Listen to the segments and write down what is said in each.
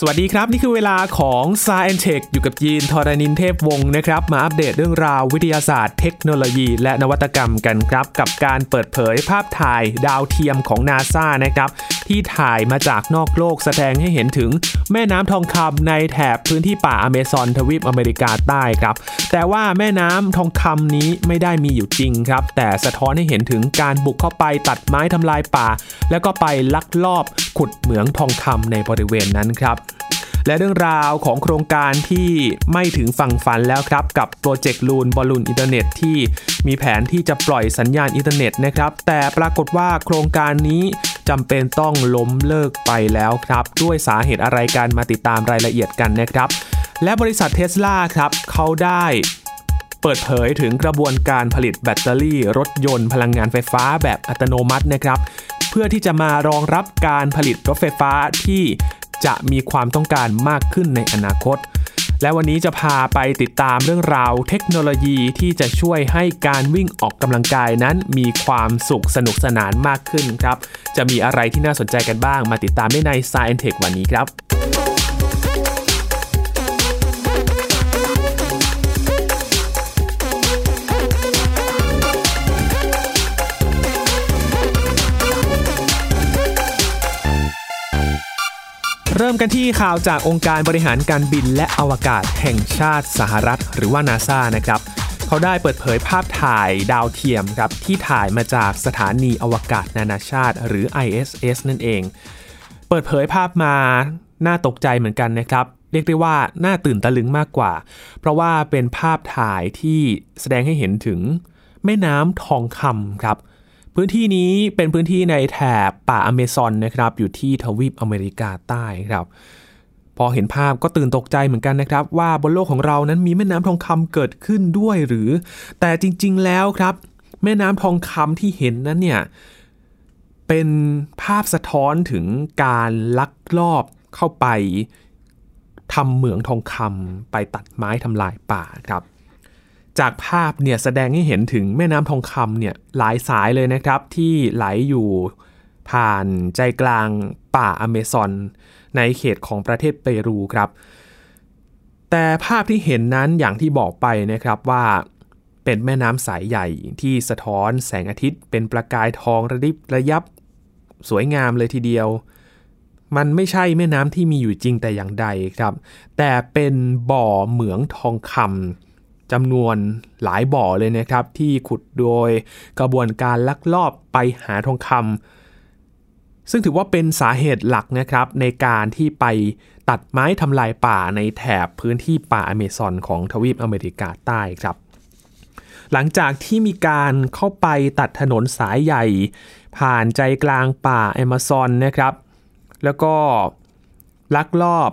สวัสดีครับ นี่คือเวลาของ s าย e n t e c h อยู่กับยีนทอรานินเทพวงศ์นะครับ มาอัปเดตเรื่องราววิทยาศาสตร์เทคโนโลยี และนวัตกรรมกันครับ กับการเปิดเผยภาพถ่ายดาวเทียมของนาซานะครับ ที่ถ่ายมาจากนอกโลกแสดงให้เห็นถึงแม่น้ำทองคำในแถบพื้นที่ป่าอเมซอนทวีปอเมริกาใต้ครับ แต่ว่าแม่น้ำทองคำนี้ไม่ได้มีอยู่จริงครับ แต่สะท้อนให้เห็นถึงการบุกเข้าไปตัดไม้ทำลายป่า แล้วก็ไปลักลอบขุดเหมืองทองคำในบริเวณนั้นครับและเรื่องราวของโครงการที่ไม่ถึงฝั่งฝันแล้วครับ กับโปรเจกต์ลูนบอลลูนอินเทอร์เน็ตที่มีแผนที่จะปล่อยสัญญาณอินเทอร์เน็ตนะครับ แต่ปรากฏว่าโครงการนี้ จำเป็นต้องล้มเลิกไปแล้วครับ ด้วยสาเหตุอะไรกันมาติดตามรายละเอียดกันนะครับ และบริษัทเทสลาครับเขาได้เปิดเผยถึงกระบวนการผลิตแบตเตอรี่ รถยนต์พลังงานไฟฟ้าแบบอัตโนมัตินะครับ เพื่อที่จะมารองรับการผลิตรถไฟฟ้าที่จะมีความต้องการมากขึ้นในอนาคต และวันนี้จะพาไปติดตามเรื่องราวเทคโนโลยีที่จะช่วยให้การวิ่งออกกำลังกายนั้นมีความสุขสนุกสนานมากขึ้นครับ จะมีอะไรที่น่าสนใจกันบ้าง มาติดตามได้ใน Science Tech วันนี้ครับ เริ่มกันที่ข่าวจากองค์การบริหารการบินและอวกาศแห่งชาติสหรัฐ หรือว่านาซานะครับเขาได้เปิดเผยภาพถ่ายดาวเทียมครับที่ถ่ายมาจากสถานีอวกาศนานาชาติ หรือ ISS นั่นเอง เปิดเผยภาพมาน่าตกใจเหมือนกันนะครับ เรียกได้ว่าน่าตื่นตะลึงมากกว่า เพราะว่าเป็นภาพถ่ายที่แสดงให้เห็นถึงแม่น้ำทองคำครับ พื้นที่นี้เป็นพื้นที่ในแถบป่าอเมซอนนะครับอยู่ที่ทวีปอเมริกาใต้ครับ พอเห็นภาพก็ตื่นตกใจเหมือนกันนะครับ ว่าบนโลกของเรานั้นมีแม่น้ำทองคำเกิดขึ้นด้วยหรือ แต่จริงๆแล้วครับ แม่น้ำทองคำที่เห็นนั้นเนี่ยเป็นภาพสะท้อนถึงการลักลอบเข้าไปทำเหมืองทองคำไปตัดไม้ทำลายป่าครับ จากภาพเนี่ยแสดงให้เห็นถึงแม่น้ำทองคำเนี่ยหลายสายเลยนะครับที่ไหลอยู่ผ่านใจกลางป่าอเมซอนในเขตของประเทศเปรูครับ แต่ภาพที่เห็นนั้นอย่างที่บอกไปนะครับว่าเป็นแม่น้ำสายใหญ่ที่สะท้อนแสงอาทิตย์เป็นประกายทองระดิบระยับสวยงามเลยทีเดียว มันไม่ใช่แม่น้ำที่มีอยู่จริงแต่อย่างใดครับ แต่เป็นบ่อเหมืองทองคำ จำนวนหลายบ่อเลยนะครับ ที่ขุดโดยกระบวนการลักลอบไปหาทองคำซึ่งถือว่าเป็นสาเหตุหลักนะครับ ในการที่ไปตัดไม้ทำลายป่าในแถบพื้นที่ป่าอเมซอนของทวีปอเมริกาใต้ครับ หลังจากที่มีการเข้าไปตัดถนนสายใหญ่ ผ่านใจกลางป่าอเมซอนนะครับ แล้วก็ลักลอบ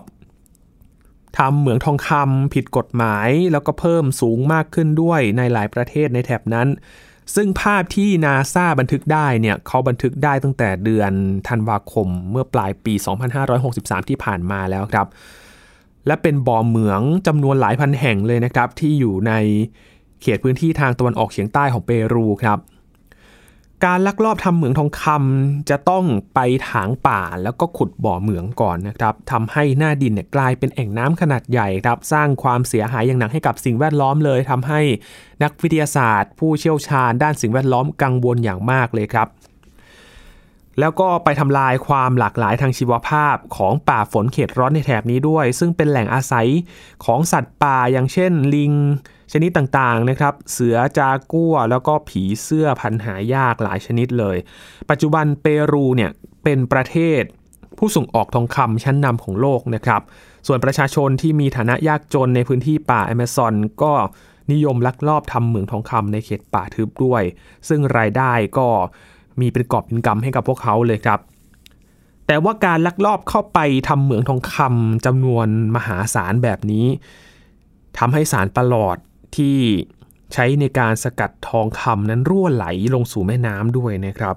ทำเหมืองทองคำผิดกฎหมาย แล้วก็เพิ่มสูงมากขึ้นด้วยในหลายประเทศในแถบนั้น ซึ่งภาพที่นาซาบันทึกได้เนี่ยเขาบันทึกได้ตั้งแต่เดือนธันวาคมเมื่อปลายปี 2563 ที่ผ่านมาแล้วครับ และเป็นบ่อเหมืองจำนวนหลายพันแห่งเลยนะครับ ที่อยู่ในเขตพื้นที่ทางตะวันออกเฉียงใต้ของเปรูครับ การลักลอบทำเหมืองทองคำจะต้องไปถางป่าแล้วก็ขุดบ่อเหมืองก่อนนะครับทำให้หน้าดินเนี่ยกลายเป็นแอ่งน้ำขนาดใหญ่ครับสร้างความเสียหายอย่างหนักให้กับสิ่งแวดล้อมเลยทำให้นักวิทยาศาสตร์ ผู้เชี่ยวชาญด้านสิ่งแวดล้อมกังวลอย่างมากเลยครับแล้วก็ไปทำลายความหลากหลายทางชีวภาพของป่าฝนเขตร้อนในแถบนี้ด้วย ซึ่งเป็นแหล่งอาศัยของสัตว์ป่าอย่างเช่น ลิง ชนิดต่างๆนะครับ เสือจากัวแล้วก็ผีเสื้อพันหายากหลายชนิดเลย ปัจจุบันเปรูเนี่ยเป็นประเทศผู้ส่งออกทองคำชั้นนำของโลกนะครับ ส่วนประชาชนที่มีฐานะยากจนในพื้นที่ป่าแอมะซอนก็นิยมลักลอบทำเหมืองทองคำในเขตป่าทึบด้วย ซึ่งรายได้ก็มีเป็นกอบเป็นกำให้กับพวกเขาเลยครับ แต่ว่าการลักลอบเข้าไปทำเหมืองทองคำจำนวนมหาศาลแบบนี้ทำให้สารประหลอด ที่ใช้ในการสกัดทองคำนั้นรั่วไหลลงสู่แม่น้ำด้วยนะครับ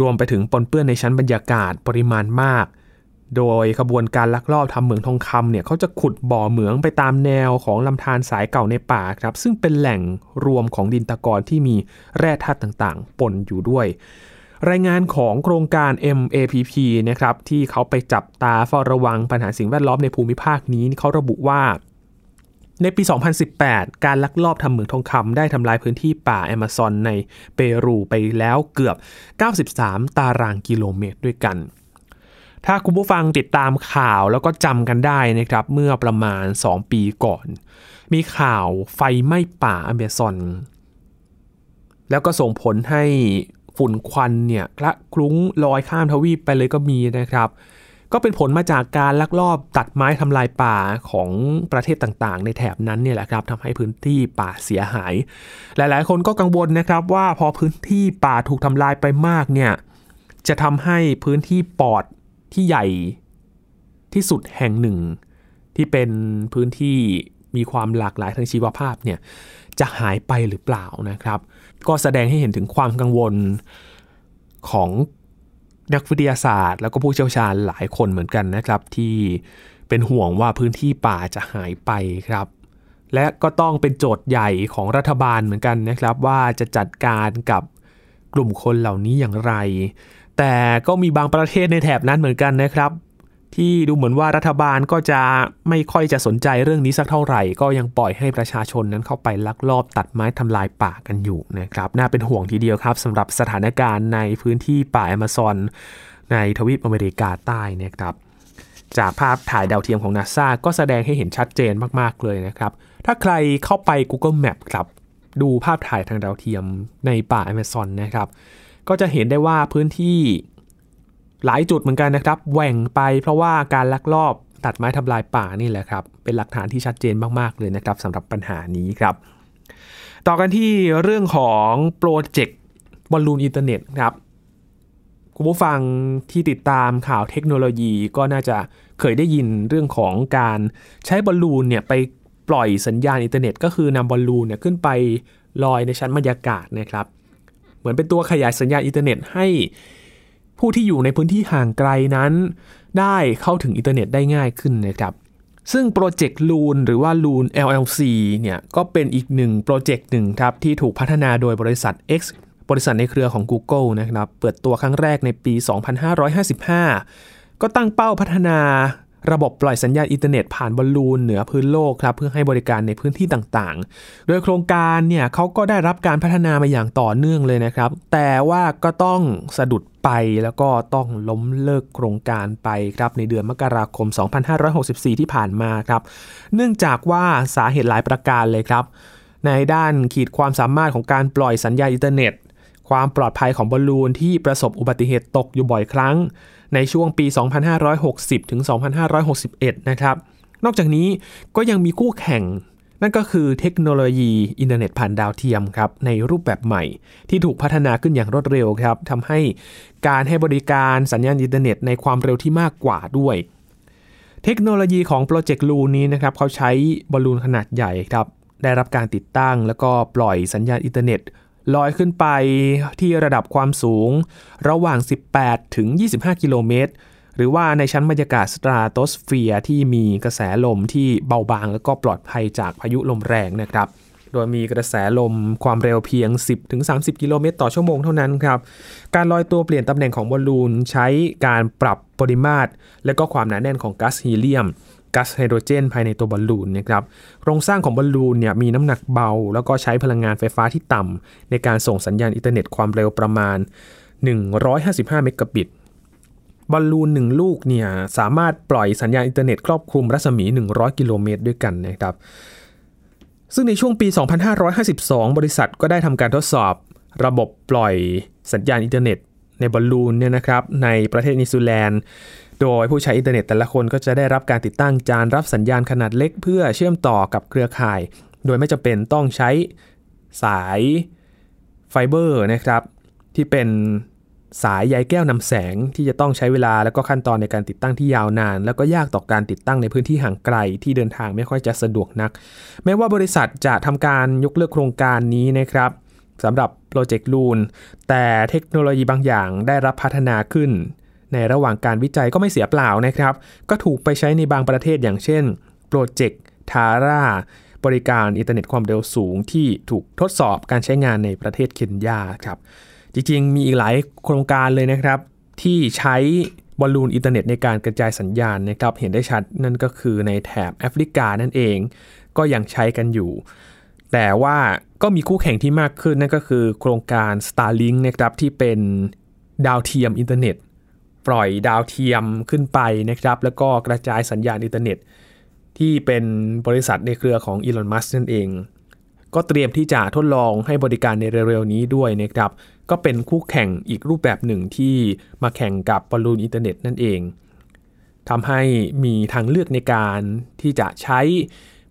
รวมไปถึงปนเปื้อนในชั้นบรรยากาศปริมาณมาก โดยขบวนการลักลอบทำเหมืองทองคำเนี่ยเขาจะขุดบ่อเหมืองไปตามแนวของลำธารสายเก่าในป่าครับ ซึ่งเป็นแหล่งรวมของดินตะกอนที่มีแร่ธาตุต่างๆ ปนอยู่ด้วยรายงานของโครงการ MAPP นะครับที่เขาไปจับตาเฝ้าระวังปัญหาสิ่งแวดล้อมในภูมิภาคนี้เขาระบุว่า ในปี 2018 การลักลอบทำเหมืองทองคำได้ทำลายพื้นที่ป่าแอมะซอนในเปรูไปแล้วเกือบ 93 ตารางกิโลเมตรด้วยกัน ถ้าคุณผู้ฟังติดตามข่าวแล้วก็จำกันได้นะครับ เมื่อประมาณ 2 ปีก่อน มีข่าวไฟไหม้ป่าอเมซอน แล้วก็ส่งผลให้ฝุ่นควันเนี่ยคละคลุ้งลอยข้ามทวีปไปเลยก็มีนะครับ ก็เป็นผลมาจากการลักลอบตัดไม้ทำลายป่าของประเทศต่างๆ ในแถบนั้นเนี่ยแหละครับทำให้พื้นที่ป่าเสียหาย หลายๆ คนก็กังวลนะครับว่าพอพื้นที่ป่าถูกทำลายไปมากเนี่ยจะทำให้พื้นที่ปอดที่ใหญ่ที่สุดแห่งหนึ่ง ที่เป็นพื้นที่มีความหลากหลายทางชีวภาพเนี่ยจะหายไปหรือเปล่านะครับ ก็แสดงให้เห็นถึงความกังวลของ นักวิทยาศาสตร์ แล้วก็ผู้เชี่ยวชาญหลายคนเหมือนกันนะครับ ที่เป็นห่วงว่าพื้นที่ป่าจะหายไปครับ และก็ต้องเป็นโจทย์ใหญ่ของรัฐบาลเหมือนกันนะครับ ว่าจะจัดการกับกลุ่มคนเหล่านี้อย่างไร แต่ก็มีบางประเทศในแถบนั้นเหมือนกันนะครับ ที่ดูเหมือนว่ารัฐบาลก็จะไม่ค่อยจะสนใจเรื่องนี้สักเท่าไหร่ ก็ยังปล่อยให้ประชาชนนั้นเข้าไปลักลอบตัดไม้ทำลายป่ากันอยู่นะครับน่าเป็นห่วงทีเดียวครับสำหรับสถานการณ์ในพื้นที่ป่าแอมซอนในทวีปอเมริกาใต้นะครับจากภาพถ่ายดาวเทียมของนาซาก็แสดงให้เห็นชัดเจนมากๆเลยนะครับ ถ้าใครเข้าไป Google Map ครับ ดูภาพถ่ายทางดาวเทียมในป่าแอมะซอนนะครับ ก็จะเห็นได้ว่าพื้นที่ หลายจุดเหมือนกันนะครับแหว่งไปเพราะว่าการลักลอบตัดไม้ทำลายป่านี่แหละครับ เป็นหลักฐานที่ชัดเจนมากๆเลยนะครับสำหรับปัญหานี้ครับ ต่อกันที่เรื่องของโปรเจกต์บอลลูนอินเทอร์เน็ตครับคุณผู้ฟังที่ติดตามข่าวเทคโนโลยีก็น่าจะเคยได้ยินเรื่องของการใช้บอลลูนเนี่ยไปปล่อยสัญญาณอินเทอร์เน็ต ก็คือนำบอลลูนเนี่ยขึ้นไปลอยในชั้นบรรยากาศนะครับ เหมือนเป็นตัวขยายสัญญาณอินเทอร์เน็ตให้ ผู้ที่อยู่ในพื้นที่ห่างไกลนั้น ได้เข้าถึงอินเทอร์เน็ตได้ง่ายขึ้นนะครับซึ่งโปรเจกต์ลูนหรือว่าลูน LLC เนี่ยก็เป็นอีกหนึ่งโปรเจกต์หนึ่งครับที่ถูกพัฒนาโดยบริษัท X บริษัทในเครือของ Google นะครับเปิดตัวครั้งแรกในปี 2555 ก็ตั้งเป้าพัฒนา ระบบปล่อยสัญญาณอินเทอร์เน็ตผ่านบอลลูนเหนือพื้นโลกครับเพื่อให้บริการในพื้นที่ต่างๆ โดยโครงการเนี่ยเขาก็ได้รับการพัฒนามาอย่างต่อเนื่องเลยนะครับ แต่ว่าก็ต้องสะดุดไปแล้วก็ต้องล้มเลิกโครงการไปครับในเดือนมกราคม 2564 ที่ผ่านมาครับ เนื่องจากว่าสาเหตุหลายประการเลยครับ ในด้านขีดความสามารถของการปล่อยสัญญาณอินเทอร์เน็ต ความปลอดภัยของบอลลูนที่ประสบอุบัติเหตุตกอยู่บ่อยครั้ง ในช่วงปี 2560 ถึง 2561 นะครับ นอกจากนี้ก็ยังมีคู่แข่ง นั่นก็คือเทคโนโลยีอินเทอร์เน็ตผ่านดาวเทียมครับในรูปแบบใหม่ ที่ถูกพัฒนาขึ้นอย่างรวดเร็วครับทำให้การให้บริการสัญญาณอินเทอร์เน็ตในความเร็วที่มากกว่าด้วยเทคโนโลยีของโปรเจกต์ลูนนี้นะครับเขาใช้บอลลูนขนาดใหญ่ครับได้รับการติดตั้ง แล้วก็ปล่อยสัญญาณอินเทอร์เน็ต ลอยขึ้นไปที่ระดับความสูง ระหว่าง 18 ถึง 25 กิโลเมตร หรือว่าในชั้นบรรยากาศสตราโตสเฟียร์ที่มีกระแสลมที่เบาบางและก็ปลอดภัยจากพายุลมแรงนะครับ โดยมีกระแสลมความเร็วเพียง 10-30 กิโลเมตรต่อชั่วโมงเท่านั้นครับ การลอยตัวเปลี่ยนตำแหน่งของบอลลูนใช้การปรับปริมาตร และก็ความหนาแน่นของก๊าซฮีเลียม ก๊าซไฮโดรเจน ภายในตัวบอลลูนนะครับโครงสร้างของบอลลูนเนี่ยมีน้ำหนักเบา แล้วก็ใช้พลังงานไฟฟ้าที่ต่ำในการส่งสัญญาณอินเทอร์เน็ตความเร็วประมาณ 155 เมกะบิตบอลลูนหนึ่งลูกเนี่ยสามารถปล่อยสัญญาณอินเทอร์เน็ตครอบคลุมรัศมี 100 กิโลเมตรด้วยกันนะครับซึ่งในช่วงปี 2552 บริษัทก็ได้ทำการทดสอบระบบปล่อยสัญญาณอินเทอร์เน็ต ในบอลลูนเนี่ยนะครับในประเทศนิวซีแลนด์ โดยผู้ใช้อินเทอร์เน็ตแต่ละคนก็จะได้รับการติดตั้งจานรับสัญญาณขนาดเล็ก เพื่อเชื่อมต่อกับเครือข่าย โดยไม่จำเป็นต้องใช้สายไฟเบอร์นะครับที่เป็นสายใยแก้วนำแสงที่จะต้องใช้เวลาและก็ขั้นตอนในการติดตั้งที่ยาวนาน แล้วก็ยากต่อการติดตั้งในพื้นที่ห่างไกลที่เดินทางไม่ค่อยจะสะดวกนัก แม้ว่าบริษัทจะทำการยกเลิกโครงการนี้นะครับ สำหรับโปรเจกต์ Loon แต่เทคโนโลยีบางอย่างได้รับพัฒนาขึ้น ในระหว่างการวิจัยก็ไม่เสียเปล่านะครับ ก็ถูกไปใช้ในบางประเทศอย่างเช่นโปรเจกต์ Taara บริการอินเทอร์เน็ตความเร็วสูงที่ถูกทดสอบการใช้งานในประเทศเคนยาครับ จริงๆ มีอีกหลายโครงการเลยนะครับ ที่ใช้บอลลูนอินเทอร์เน็ตในการกระจายสัญญาณนะครับ เห็นได้ชัดนั่นก็คือในแถบแอฟริกานั่นเอง ก็ยังใช้กันอยู่ แต่ว่าก็มีคู่แข่งที่มากขึ้นนั่นก็คือโครงการ Starlink นะครับที่เป็นดาวเทียมอินเทอร์เน็ต ปล่อยดาวเทียมขึ้นไปนะครับ แล้วก็กระจายสัญญาณอินเทอร์เน็ต ที่เป็นบริษัทในเครือของอีลอนมัสก์นั่นเอง ก็เตรียมที่จะทดลองให้บริการในเร็วๆนี้ด้วยนะครับ ก็เป็นคู่แข่งอีกรูปแบบหนึ่งที่มาแข่งกับบอลลูนอินเทอร์เน็ตนั่นเองทำให้มีทางเลือกในการที่จะใช้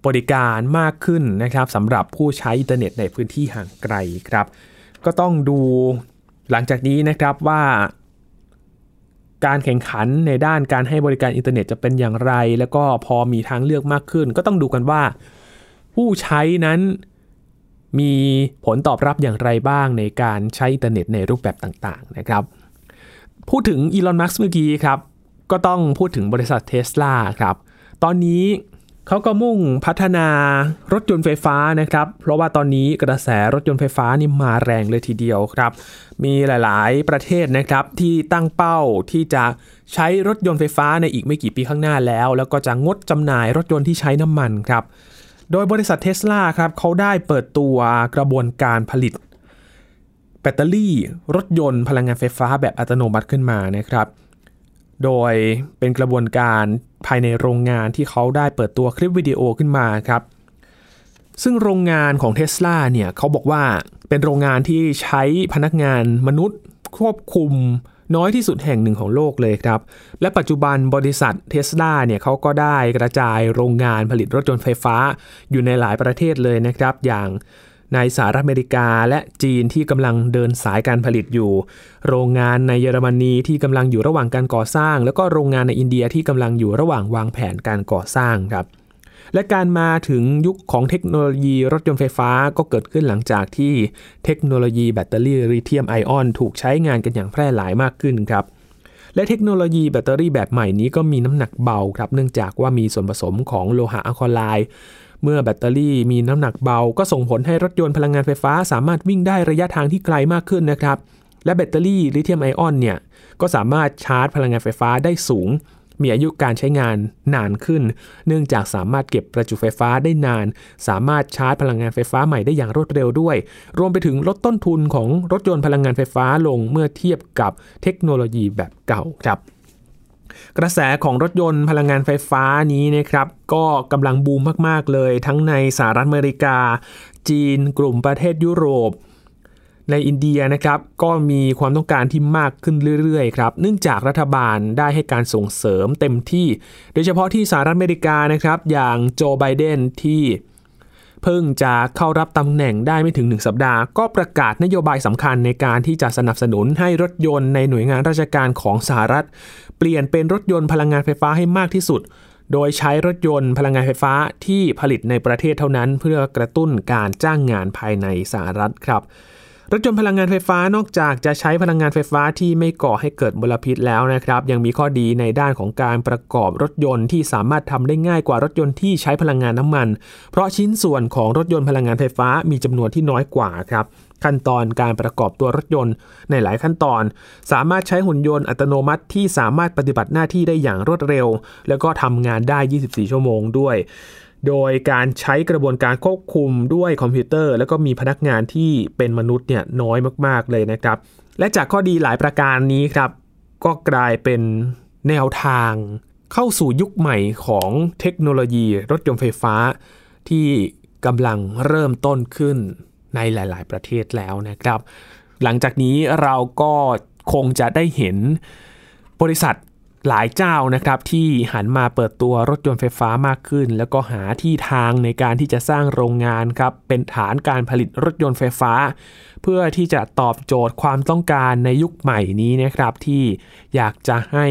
บริการมากขึ้นนะครับสำหรับผู้ใช้อินเทอร์เน็ตในพื้นที่ห่างไกลครับ ก็ต้องดูหลังจากนี้นะครับว่าการแข่งขันในด้านการให้บริการอินเทอร์เน็ตจะเป็นอย่างไร แล้วก็พอมีทางเลือกมากขึ้น ก็ต้องดูกันว่า ผู้ใช้นั้นมีผลตอบรับอย่างไรบ้างในการใช้อินเทอร์เน็ตในรูปแบบต่างๆนะครับ พูดถึงอีลอน มัสก์เมื่อกี้ครับ ก็ต้องพูดถึงบริษัทเทสลาครับ ตอนนี้ เขาก็มุ่งพัฒนารถยนต์ไฟฟ้านะครับ เพราะว่าตอนนี้กระแสรถยนต์ไฟฟ้านี่มาแรงเลยทีเดียวครับ มีหลาย ๆ ประเทศนะครับที่ตั้งเป้าที่จะใช้รถยนต์ไฟฟ้าในอีกไม่กี่ปีข้างหน้าแล้ว แล้วก็จะงดจำหน่ายรถยนต์ที่ใช้น้ำมันครับ โดยบริษัทเทสลาครับเขาได้เปิดตัวกระบวนการผลิต แบตเตอรี่รถยนต์พลังงานไฟฟ้าแบบอัตโนมัติขึ้นมานะครับโดยเป็นกระบวนการ ภายในโรงงานที่เขาได้เปิดตัวคลิปวิดีโอขึ้นมาครับ ซึ่งโรงงานของเท s l a เนี่ยเขาบอกว่าเป็นโรงงานที่ใช้พนักงานมนุษย์ควบคุมน้อยที่สุดแห่งหนึ่งของโลกเลยครับ และปัจจุบันบริษัทเท s l a เนี่ยเขาก็ได้กระจายโรงงานผลิตรถยนต์ไฟฟ้าอยู่ในหลายประเทศเลยนะครับ อย่าง ในสหรัฐอเมริกาและจีนที่กำลังเดินสายการผลิตอยู่ โรงงานในเยอรมนีที่กำลังอยู่ระหว่างการก่อสร้าง แล้วก็โรงงานในอินเดียที่กำลังอยู่ระหว่างวางแผนการก่อสร้างครับและการมาถึงยุคของเทคโนโลยีรถยนต์ไฟฟ้าก็เกิดขึ้นหลังจากที่เทคโนโลยีแบตเตอรี่ลิเธียมไอออนถูกใช้งานกันอย่างแพร่หลายมากขึ้นครับ และเทคโนโลยีแบตเตอรี่แบบใหม่นี้ก็มีน้ำหนักเบาครับ เนื่องจากว่ามีส่วนผสมของโลหะอัลคาไล เมื่อแบตเตอรี่มีน้ำหนักเบา ก็ส่งผลให้รถยนต์พลังงานไฟฟ้า สามารถวิ่งได้ระยะทางที่ไกลมากขึ้นนะครับ และแบตเตอรี่ลิเธียมไอออนเนี่ยก็สามารถชาร์จพลังงานไฟฟ้าได้สูง มีอายุการใช้งานนานขึ้น เนื่องจากสามารถเก็บประจุไฟฟ้าได้นาน สามารถชาร์จพลังงานไฟฟ้าใหม่ได้อย่างรวดเร็วด้วย รวมไปถึงลดต้นทุนของรถยนต์พลังงานไฟฟ้าลงเมื่อเทียบกับเทคโนโลยีแบบเก่าครับ กระแสของรถยนต์พลังงานไฟฟ้านี้นะครับ ก็กำลังบูมมากๆเลย ทั้งในสหรัฐอเมริกา จีน กลุ่มประเทศยุโรป ในอินเดียนะครับ ก็มีความต้องการที่มากขึ้นเรื่อยๆครับเนื่องจากรัฐบาลได้ให้การส่งเสริมเต็มที่ โดยเฉพาะที่สหรัฐอเมริกานะครับ อย่างโจไบเดนที่ เพิ่งจะเข้ารับตำแหน่งได้ไม่ถึง 1 สัปดาห์ ก็ประกาศนโยบายสำคัญในการที่จะสนับสนุนให้รถยนต์ในหน่วยงานราชการของสหรัฐ เปลี่ยนเป็นรถยนต์พลังงานไฟฟ้าให้มากที่สุด โดยใช้รถยนต์พลังงานไฟฟ้าที่ผลิตในประเทศเท่านั้น เพื่อกระตุ้นการจ้างงานภายในสหรัฐครับ รถยนต์พลังงานไฟฟ้านอกจากจะใช้พลังงานไฟฟ้าที่ไม่ก่อให้เกิดมลพิษแล้วนะครับ ยังมีข้อดีในด้านของการประกอบรถยนต์ที่สามารถทำได้ง่ายกว่ารถยนต์ที่ใช้พลังงานน้ำมัน เพราะชิ้นส่วนของรถยนต์พลังงานไฟฟ้ามีจำนวนที่น้อยกว่าครับขั้นตอนการประกอบตัวรถยนต์ในหลายขั้นตอน สามารถใช้หุ่นยนต์อัตโนมัติที่สามารถปฏิบัติหน้าที่ได้อย่างรวดเร็ว แล้วก็ทำงานได้ 24 ชั่วโมงด้วย โดยการใช้กระบวนการควบคุมด้วยคอมพิวเตอร์ แล้วก็มีพนักงานที่เป็นมนุษย์เนี่ยน้อยมาก ๆ เลยนะครับ และจากข้อดีหลายประการนี้ครับ ก็กลายเป็นแนวทางเข้าสู่ยุคใหม่ของเทคโนโลยีรถยนต์ไฟฟ้า ที่กำลังเริ่มต้นขึ้นในหลาย ๆ ประเทศแล้วนะครับ หลังจากนี้เราก็คงจะได้เห็นบริษัท หลายเจ้านะครับที่หันมาเปิดตัวรถยนต์ไฟฟ้ามากขึ้น แล้วก็หาที่ทางในการที่จะสร้างโรงงานครับเป็นฐานการผลิตรถยนต์ไฟฟ้า เพื่อที่จะตอบโจทย์ความต้องการในยุคใหม่นี้นะครับที่อยากจะให้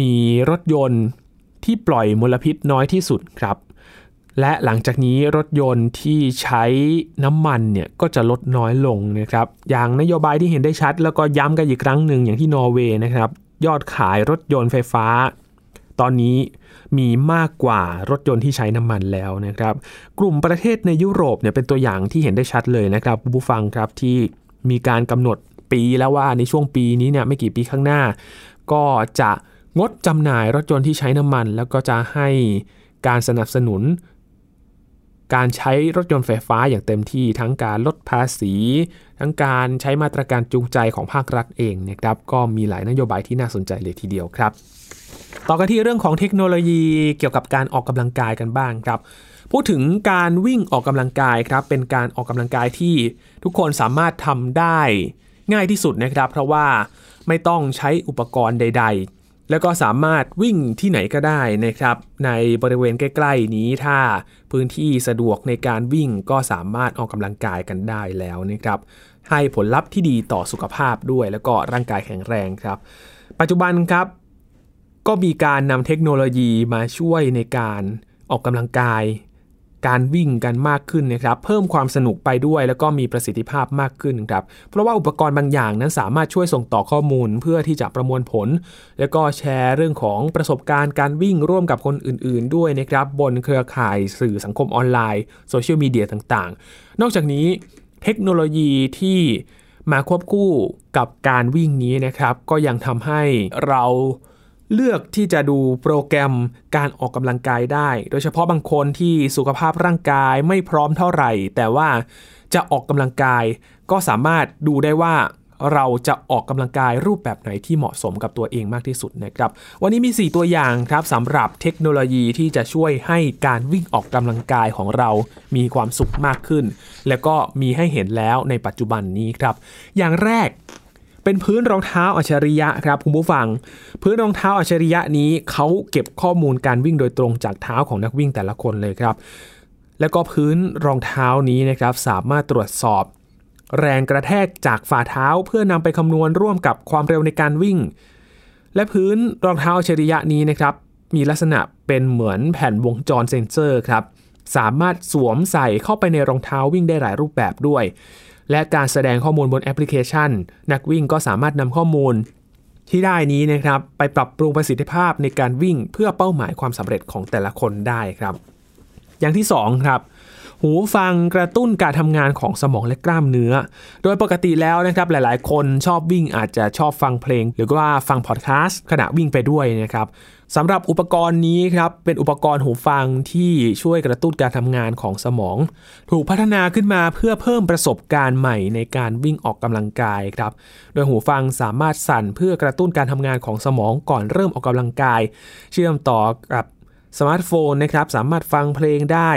มีรถยนต์ที่ปล่อยมลพิษน้อยที่สุดครับและหลังจากนี้รถยนต์ที่ใช้น้ำมันเนี่ยก็จะลดน้อยลงนะครับ อย่างนโยบายที่เห็นได้ชัด แล้วก็ย้ำกันอีกครั้งหนึ่งอย่างที่นอร์เวย์นะครับ ยอดขายรถยนต์ไฟฟ้า ตอนนี้มีมากกว่ารถยนต์ที่ใช้น้ำมันแล้วนะครับ กลุ่มประเทศในยุโรปเนี่ยเป็นตัวอย่างที่เห็นได้ชัดเลยนะครับผู้ฟังครับที่มีการกำหนดปีแล้วว่าในช่วงปีนี้เนี่ยไม่กี่ปีข้างหน้า ก็จะงดจำหน่ายรถยนต์ที่ใช้น้ำมัน แล้วก็จะให้การสนับสนุน การใช้รถยนต์ไฟฟ้าอย่างเต็มที่ทั้งการลดภาษี ทั้งการใช้มาตรการจูงใจของภาครัฐเองนะครับก็มีหลายนโยบายที่น่าสนใจเลยทีเดียวครับ ต่อกันที่เรื่องของเทคโนโลยีเกี่ยวกับการออกกำลังกายกันบ้างครับ พูดถึงการวิ่งออกกำลังกายครับ เป็นการออกกำลังกายที่ทุกคนสามารถทำได้ง่ายที่สุดนะครับ เพราะว่าไม่ต้องใช้อุปกรณ์ใดๆ แล้วก็สามารถวิ่งที่ไหนก็ได้นะครับ ในบริเวณใกล้ ๆ นี้ถ้าพื้นที่สะดวกในการวิ่งก็สามารถออกกำลังกายกันได้แล้วนะครับ ให้ผลลัพธ์ที่ดีต่อสุขภาพด้วยแล้วก็ร่างกายแข็งแรงครับ ปัจจุบันครับ ก็มีการนำเทคโนโลยีมาช่วยในการออกกำลังกาย การวิ่งกันมากขึ้นนะครับเพิ่มความสนุกไปด้วย แล้วก็มีประสิทธิภาพมากขึ้นครับเพราะว่าอุปกรณ์บางอย่างนั้นสามารถช่วยส่งต่อข้อมูลเพื่อที่จะประมวลผล แล้วก็แชร์เรื่องของประสบการณ์การวิ่งร่วมกับคนอื่น ๆ ด้วยนะครับบนเครือข่ายสื่อสังคมออนไลน์โซเชียลมีเดียต่างๆ นอกจากนี้เทคโนโลยีที่มาควบคู่กับการวิ่งนี้นะครับ ก็ยังทำให้เรา เลือกที่จะดูโปรแกรมการออกกำลังกายได้ โดยเฉพาะบางคนที่สุขภาพร่างกายไม่พร้อมเท่าไหร่ แต่ว่าจะออกกำลังกาย ก็สามารถดูได้ว่าเราจะออกกำลังกายรูปแบบไหนที่เหมาะสมกับตัวเองมากที่สุดนะครับ วันนี้มี 4 ตัวอย่างครับสำหรับเทคโนโลยีที่จะช่วยให้การวิ่งออกกำลังกายของเรามีความสุขมากขึ้น แล้วก็มีให้เห็นแล้วในปัจจุบันนี้ครับ อย่างแรก เป็นพื้นรองเท้าอัจฉริยะครับคุณผู้ฟัง พื้นรองเท้าอัจฉริยะนี้เขาเก็บข้อมูลการวิ่งโดยตรงจากเท้าของนักวิ่งแต่ละคนเลยครับ แล้วก็พื้นรองเท้านี้นะครับสามารถตรวจสอบ แรงกระแทกจากฝ่าเท้าเพื่อนำไปคำนวณร่วมกับความเร็วในการวิ่ง และพื้นรองเท้าอัจฉริยะนี้นะครับมีลักษณะเป็นเหมือนแผ่นวงจรเซ็นเซอร์ครับสามารถสวมใส่เข้าไปในรองเท้าวิ่งได้หลายรูปแบบด้วย และการแสดงข้อมูลบนแอปพลิเคชัน นักวิ่งก็สามารถนำข้อมูลที่ได้นี้นะครับ ไปปรับปรุงประสิทธิภาพในการวิ่งเพื่อเป้าหมายความสำเร็จของแต่ละคนได้ครับ อย่างที่2ครับ หูฟังกระตุ้นการทำงานของสมองและกล้ามเนื้อ โดยปกติแล้วนะครับหลายๆ คนชอบวิ่งอาจจะชอบฟังเพลง หรือว่าฟังพอดแคสต์ขณะวิ่งไปด้วยนะครับสำหรับอุปกรณ์นี้ครับเป็นอุปกรณ์หูฟังที่ช่วยกระตุ้นการทำงานของสมอง ถูกพัฒนาขึ้นมาเพื่อเพิ่มประสบการณ์ใหม่ในการวิ่งออกกำลังกายครับโดยหูฟังสามารถสั่นเพื่อกระตุ้นการทำงานของสมองก่อนเริ่มออกกำลังกาย เชื่อมต่อกับ สมาร์ทโฟนนะครับสามารถฟังเพลงได้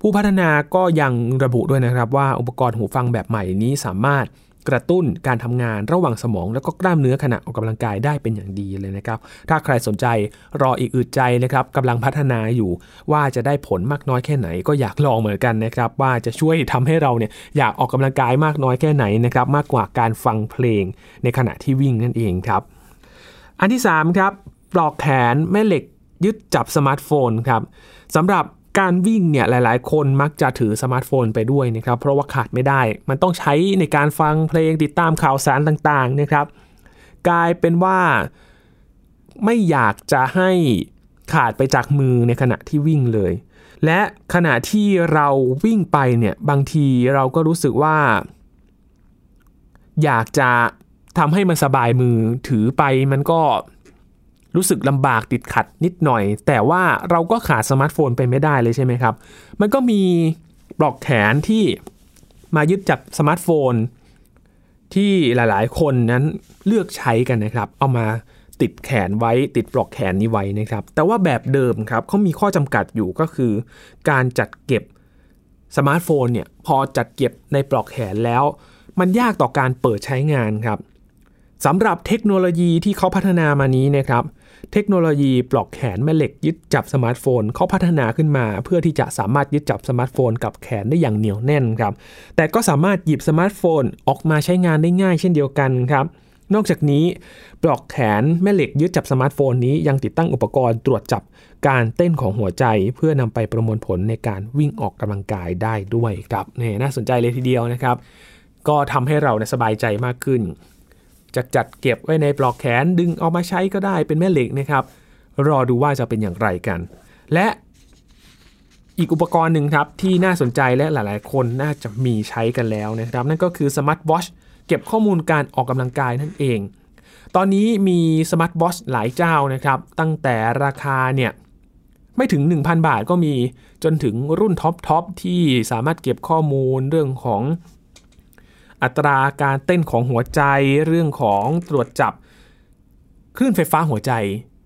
ผู้พัฒนาก็ยังระบุด้วยนะครับว่าอุปกรณ์หูฟังแบบใหม่นี้สามารถกระตุ้นการทำงานระหว่างสมองแล้วก็กล้ามเนื้อขณะออกกำลังกายได้เป็นอย่างดีเลยนะครับ ถ้าใครสนใจรออีกอึดใจนะครับกำลังพัฒนาอยู่ว่าจะได้ผลมากน้อยแค่ไหน ก็อยากลองเหมือนกันนะครับ ว่าจะช่วยทำให้เราเนี่ยอยากออกกำลังกายมากน้อยแค่ไหนนะครับมากกว่าการฟังเพลงในขณะที่วิ่งนั่นเองครับ อันที่3ครับปลอกแขนแม่เหล็ก ยึดจับสมาร์ทโฟนครับสำหรับการวิ่งเนี่ยหลาย ๆ คนมักจะถือสมาร์ทโฟนไปด้วยนะครับเพราะว่าขาดไม่ได้ มันต้องใช้ในการฟังเพลงติดตามข่าวสารต่าง ๆ นะครับ กลายเป็นว่าไม่อยากจะให้ขาดไปจากมือในขณะที่วิ่งเลย และขณะที่เราวิ่งไปเนี่ยบางทีเราก็รู้สึกว่า อยากจะทำให้มันสบายมือถือไปมันก็ รู้สึกลำบากติดขัดนิดหน่อย แต่ว่าเราก็ขาดสมาร์ทโฟนไปไม่ได้เลยใช่ไหมครับ มันก็มีปลอกแขนที่มายึดจับสมาร์ทโฟน ที่หลายๆ คนนั้นเลือกใช้กันนะครับ เอามาติดแขนไว้ติดปลอกแขนนี้ไว้นะครับ แต่ว่าแบบเดิมครับเขามีข้อจำกัดอยู่ก็คือ การจัดเก็บสมาร์ทโฟนเนี่ยพอจัดเก็บในปลอกแขนแล้ว มันยากต่อการเปิดใช้งานครับสำหรับเทคโนโลยีที่เขาพัฒนามานี้นะครับ เทคโนโลยีปลอกแขนแม่เหล็กยึดจับสมาร์ทโฟนเขาพัฒนาขึ้นมา เพื่อที่จะสามารถยึดจับสมาร์ทโฟนกับแขนได้อย่างเหนียวแน่นครับ แต่ก็สามารถหยิบสมาร์ทโฟนออกมาใช้งานได้ง่ายเช่นเดียวกันครับนอกจากนี้ปลอกแขนแม่เหล็กยึดจับสมาร์ทโฟนนี้ยังติดตั้งอุปกรณ์ตรวจจับการเต้นของหัวใจ เพื่อนำไปประมวลผลในการวิ่งออกกำลังกายได้ด้วยครับนี่น่าสนใจเลยทีเดียวนะครับ ก็ทำให้เราสบายใจมากขึ้น จะจัดเก็บไว้ในปลอกแขนดึงเอามาใช้ก็ได้เป็นแม่เหล็กนะครับ รอดูว่าจะเป็นอย่างไรกัน และอีกอุปกรณ์หนึ่งครับ ที่น่าสนใจและหลายๆ คนน่าจะมีใช้กันแล้วนะครับ นั่นก็คือสมาร์ทวอชเก็บข้อมูลการออกกำลังกายนั่นเอง ตอนนี้มีสมาร์ทวอทช์หลายเจ้านะครับ ตั้งแต่ราคาเนี่ยไม่ถึง 1,000 บาทก็มีจนถึงรุ่น top top ที่สามารถเก็บข้อมูลเรื่องของ อัตราการเต้นของหัวใจเรื่องของตรวจจับคลื่นไฟฟ้าหัวใจ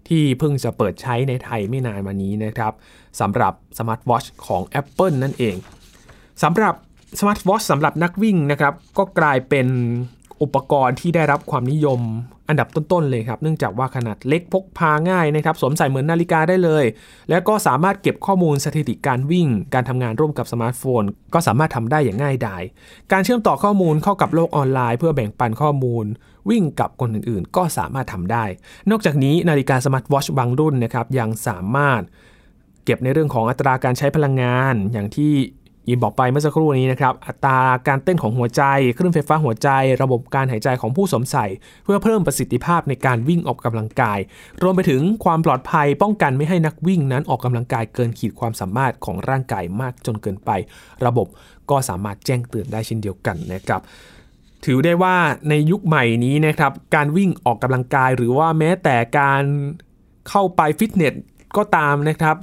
ที่เพิ่งจะเปิดใช้ในไทยไม่นานมานี้นะครับสำหรับสมาร์ทวอทช์ของ Apple นั่นเองสำหรับสมาร์ทวอทช์สำหรับนักวิ่งนะครับก็กลายเป็นอุปกรณ์ที่ได้รับความนิยม อันดับต้นๆเลยครับ เนื่องจากว่าขนาดเล็กพกพาง่ายนะครับ สวมใส่เหมือนนาฬิกาได้เลย และก็สามารถเก็บข้อมูลสถิติการวิ่ง การทำงานร่วมกับสมาร์ทโฟน ก็สามารถทำได้อย่างง่ายดาย การเชื่อมต่อข้อมูลเข้ากับโลกออนไลน์ เพื่อแบ่งปันข้อมูล วิ่งกับคนอื่นๆ ก็สามารถทำได้ นอกจากนี้นาฬิกาสมาร์ทวอชบางรุ่นนะครับยังสามารถเก็บในเรื่องของอัตราการใช้พลังงานอย่างที่ ยินบอกไปเมื่อสักครู่นี้นะครับ อัตราการเต้นของหัวใจ คลื่นไฟฟ้าหัวใจ ระบบการหายใจของผู้สวมใส่ เพื่อเพิ่มประสิทธิภาพในการวิ่งออกกำลังกาย รวมไปถึงความปลอดภัยป้องกันไม่ให้นักวิ่งนั้นออกกำลังกายเกินขีดความสามารถของร่างกายมากจนเกินไป ระบบก็สามารถแจ้งเตือนได้เช่นเดียวกันนะครับถือได้ว่าในยุคใหม่นี้นะครับ การวิ่งออกกำลังกายหรือว่าแม้แต่การเข้าไปฟิตเนสก็ตามนะครับ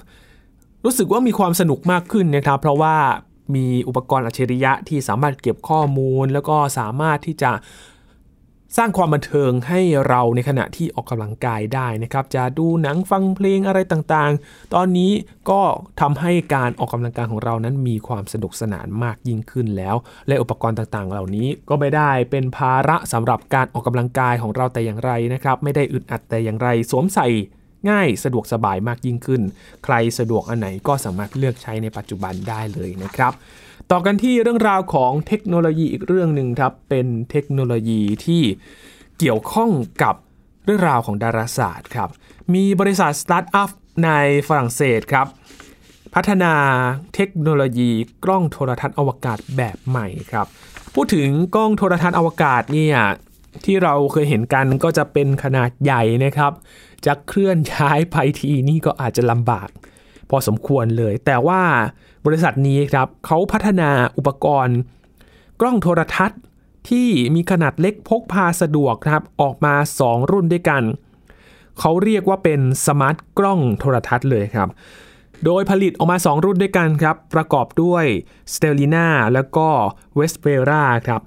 รู้สึกว่ามีความสนุกมากขึ้นนะครับ เพราะว่า มีอุปกรณ์อัจฉริยะที่สามารถเก็บข้อมูล แล้วก็สามารถที่จะสร้างความบันเทิงให้เราในขณะที่ออกกำลังกายได้นะครับ จะดูหนังฟังเพลงอะไรต่างๆ ตอนนี้ก็ทำให้การออกกำลังกายของเรานั้นมีความสนุกสนานมากยิ่งขึ้นแล้ว และอุปกรณ์ต่างๆ เหล่านี้ก็ไม่ได้เป็นภาระสำหรับการออกกำลังกายของเราแต่อย่างไรนะครับ ไม่ได้อึดอัดแต่อย่างไรสวมใส่ ง่ายสะดวกสบายมากยิ่งขึ้น ใครสะดวกอันไหนก็สามารถเลือกใช้ในปัจจุบันได้เลยนะครับ ต่อกันที่เรื่องราวของเทคโนโลยีอีกเรื่องหนึ่งครับ เป็นเทคโนโลยีที่เกี่ยวข้องกับเรื่องราวของดาราศาสตร์ครับ มีบริษัทสตาร์ทอัพในฝรั่งเศสครับ พัฒนาเทคโนโลยีกล้องโทรทรรศน์อวกาศแบบใหม่ครับ พูดถึงกล้องโทรทรรศน์อวกาศเนี่ยที่เราเคยเห็นกันก็จะเป็นขนาดใหญ่นะครับจะเคลื่อนย้ายไปทีนี่ก็อาจจะลำบาก พอสมควรเลย แต่ว่าบริษัทนี้ครับเขาพัฒนาอุปกรณ์ กล้องโทรทัศน์ที่มีขนาดเล็กพกพาสะดวกครับออกมา 2 รุ่นด้วยกัน เขาเรียกว่าเป็นสมาร์ทกล้องโทรทัศน์เลยครับ โดยผลิตออกมา 2 รุ่นด้วยกันครับ ประกอบด้วย s t e l i n a แล้วก็ v e s p e r a ครับ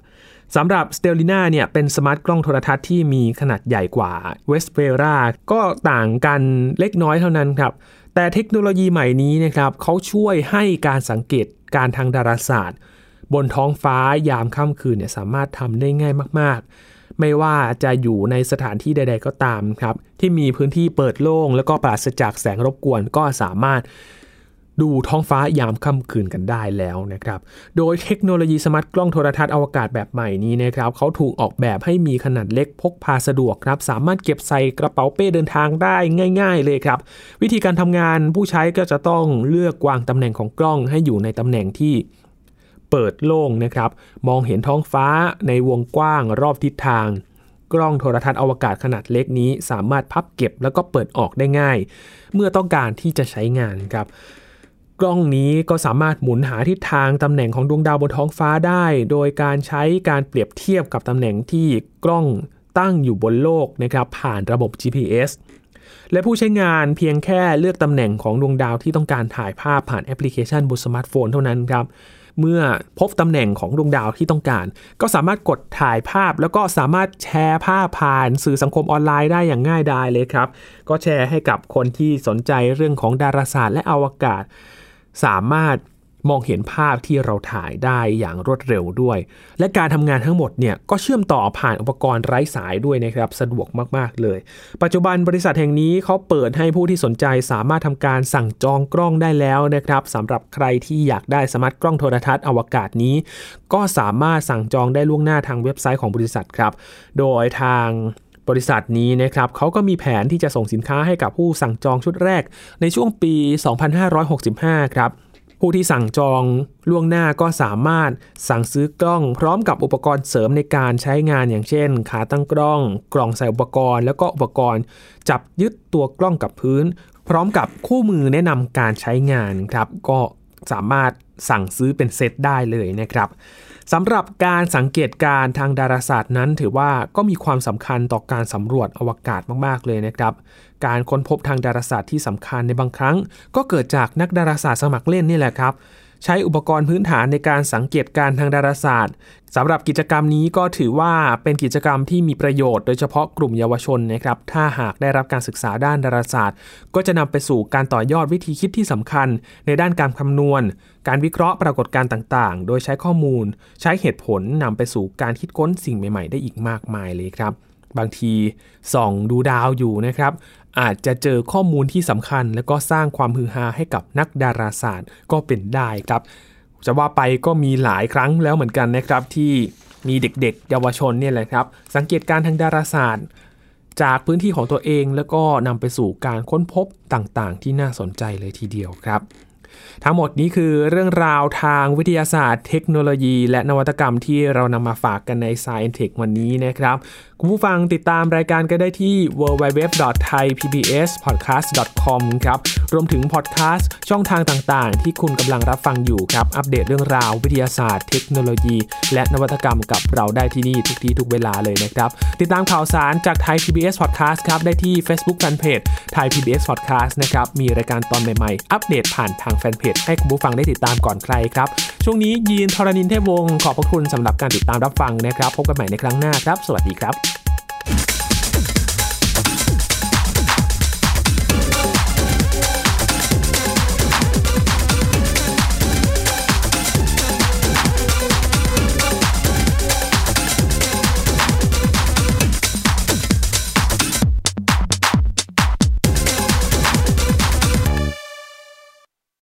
สำหรับ s t e l i n a เนี่ยเป็นสมาร์ทกล้องโทรทัศน์ที่มีขนาดใหญ่กว่า v e s p e r a ก็ต่างกันเล็กน้อยเท่านั้นครับ แต่เทคโนโลยีใหม่นี้นะครับเขาช่วยให้การสังเกตการทางดาราศาสตร์ บนท้องฟ้ายามค่ำคืนเนี่ยสามารถทำได้ง่ายมาก ๆ ไม่ว่าจะอยู่ในสถานที่ใด ๆ ก็ตามครับ ที่มีพื้นที่เปิดโล่งแล้วก็ปราศจากแสงรบกวนก็สามารถ ดูท้องฟ้ายามค่ำคืนกันได้แล้วนะครับ โดยเทคโนโลยีสมาร์ทกล้องโทรทัศน์อวกาศแบบใหม่นี้นะครับเขาถูกออกแบบให้มีขนาดเล็กพกพาสะดวกครับ สามารถเก็บใส่กระเป๋าเป้เดินทางได้ง่าย ๆ เลยครับ วิธีการทำงานผู้ใช้ก็จะต้องเลือกวางตำแหน่งของกล้องให้อยู่ในตำแหน่งที่เปิดโล่งนะครับ มองเห็นท้องฟ้าในวงกว้างรอบทิศทาง กล้องโทรทัศน์อวกาศขนาดเล็กนี้ สามารถพับเก็บแล้วก็เปิดออกได้ง่าย เมื่อต้องการที่จะใช้งานครับ กล้องนี้ก็สามารถหมุนหาทิศทางตำแหน่งของดวงดาวบนท้องฟ้าได้ โดยการใช้การเปรียบเทียบกับตำแหน่งที่กล้องตั้งอยู่บนโลกนะครับผ่านระบบ GPS และผู้ใช้งานเพียงแค่เลือกตำแหน่งของดวงดาวที่ต้องการถ่ายภาพผ่านแอปพลิเคชันบนสมาร์ทโฟนเท่านั้นครับ เมื่อพบตำแหน่งของดวงดาวที่ต้องการ ก็สามารถกดถ่ายภาพ แล้วก็สามารถแชร์ภาพผ่านสื่อสังคมออนไลน์ได้อย่างง่ายดายเลยครับ ก็แชร์ให้กับคนที่สนใจเรื่องของดาราศาสตร์และอวกาศ สามารถมองเห็นภาพที่เราถ่ายได้อย่างรวดเร็วด้วย และการทำงานทั้งหมดเนี่ยก็เชื่อมต่อผ่านอุปกรณ์ไร้สายด้วยนะครับสะดวกมากๆเลย ปัจจุบันบริษัทแห่งนี้เขาเปิดให้ผู้ที่สนใจสามารถทำการสั่งจองกล้องได้แล้วนะครับสำหรับใครที่อยากได้สมาร์ทกล้องโทรทัศน์อวกาศนี้ ก็สามารถสั่งจองได้ล่วงหน้าทางเว็บไซต์ของบริษัทครับ โดยทาง บริษัทนี้นะครับเขาก็มีแผนที่จะส่งสินค้าให้กับผู้สั่งจองชุดแรกในช่วงปี 2565 ครับผู้ที่สั่งจองล่วงหน้าก็สามารถสั่งซื้อกล้องพร้อมกับอุปกรณ์เสริมในการใช้งานอย่างเช่น ขาตั้งกล้อง กล่องใส่อุปกรณ์ แล้วก็อุปกรณ์ จับยึดตัวกล้องกับพื้น พร้อมกับคู่มือแนะนำการใช้งานครับก็สามารถสั่งซื้อเป็นเซตได้เลยนะครับ สำหรับการสังเกตการทางดาราศาสตร์นั้น ถือว่าก็มีความสำคัญต่อการสำรวจอวกาศมาก ๆ เลยนะครับ การค้นพบทางดาราศาสตร์ที่สำคัญในบางครั้ง ก็เกิดจากนักดาราศาสตร์สมัครเล่นนี่แหละครับ ใช้อุปกรณ์พื้นฐานในการสังเกตการทางดาราศาสตร์สำหรับกิจกรรมนี้ก็ถือว่าเป็นกิจกรรมที่มีประโยชน์โดยเฉพาะกลุ่มเยาวชนนะครับ ถ้าหากได้รับการศึกษาด้านดาราศาสตร์ ก็จะนำไปสู่การต่อยอดวิธีคิดที่สำคัญ ในด้านการคำนวณ การวิเคราะห์ปรากฏการณ์ต่างๆ โดยใช้ข้อมูล ใช้เหตุผลนำไปสู่การคิดค้นสิ่งใหม่ ๆ ได้อีกมากมายเลยครับ บางทีส่องดูดาวอยู่นะครับ อาจจะเจอข้อมูลที่สำคัญ และก็สร้างความฮือฮาให้กับนักดาราศาสตร์ก็เป็นได้ครับจะว่าไปก็มีหลายครั้งแล้วเหมือนกันนะครับที่มีเด็กๆ เยาวชนเนี่ยแหละครับ สังเกตการทางดาราศาสตร์ จากพื้นที่ของตัวเองแล้วก็นำไปสู่การค้นพบต่างๆ ที่น่าสนใจเลยทีเดียวครับ ทั้งหมดนี้คือเรื่องราวทางวิทยาศาสตร์ เทคโนโลยี และนวัตกรรมที่เรานำมาฝากกันใน Science Tech วันนี้นะครับ คุณผู้ฟังติดตามรายการก็ได้ที่ www.thaipbspodcast.com ครับ รวมถึงพอดแคสต์ช่องทางต่างๆ ที่คุณกำลังรับฟังอยู่ครับ อัปเดตเรื่องราววิทยาศาสตร์ เทคโนโลยี และนวัตกรรมกับเราได้ที่นี่ทุกที่ทุกเวลาเลยนะครับ ติดตามข่าวสารจากไทย PBS Podcast ครับ ได้ที่ Facebook Fanpage ไทย PBS Podcast นะครับ มีรายการตอนใหม่ๆ อัปเดตผ่านทางแฟนเพจให้คุณผู้ฟังได้ติดตามก่อนใครครับ ช่วงนี้ยีนทรณินเทพวงศ์ขอบพระคุณสำหรับการติดตามรับฟังนะครับ พบกันใหม่ในครั้งหน้าครับ สวัสดีครับ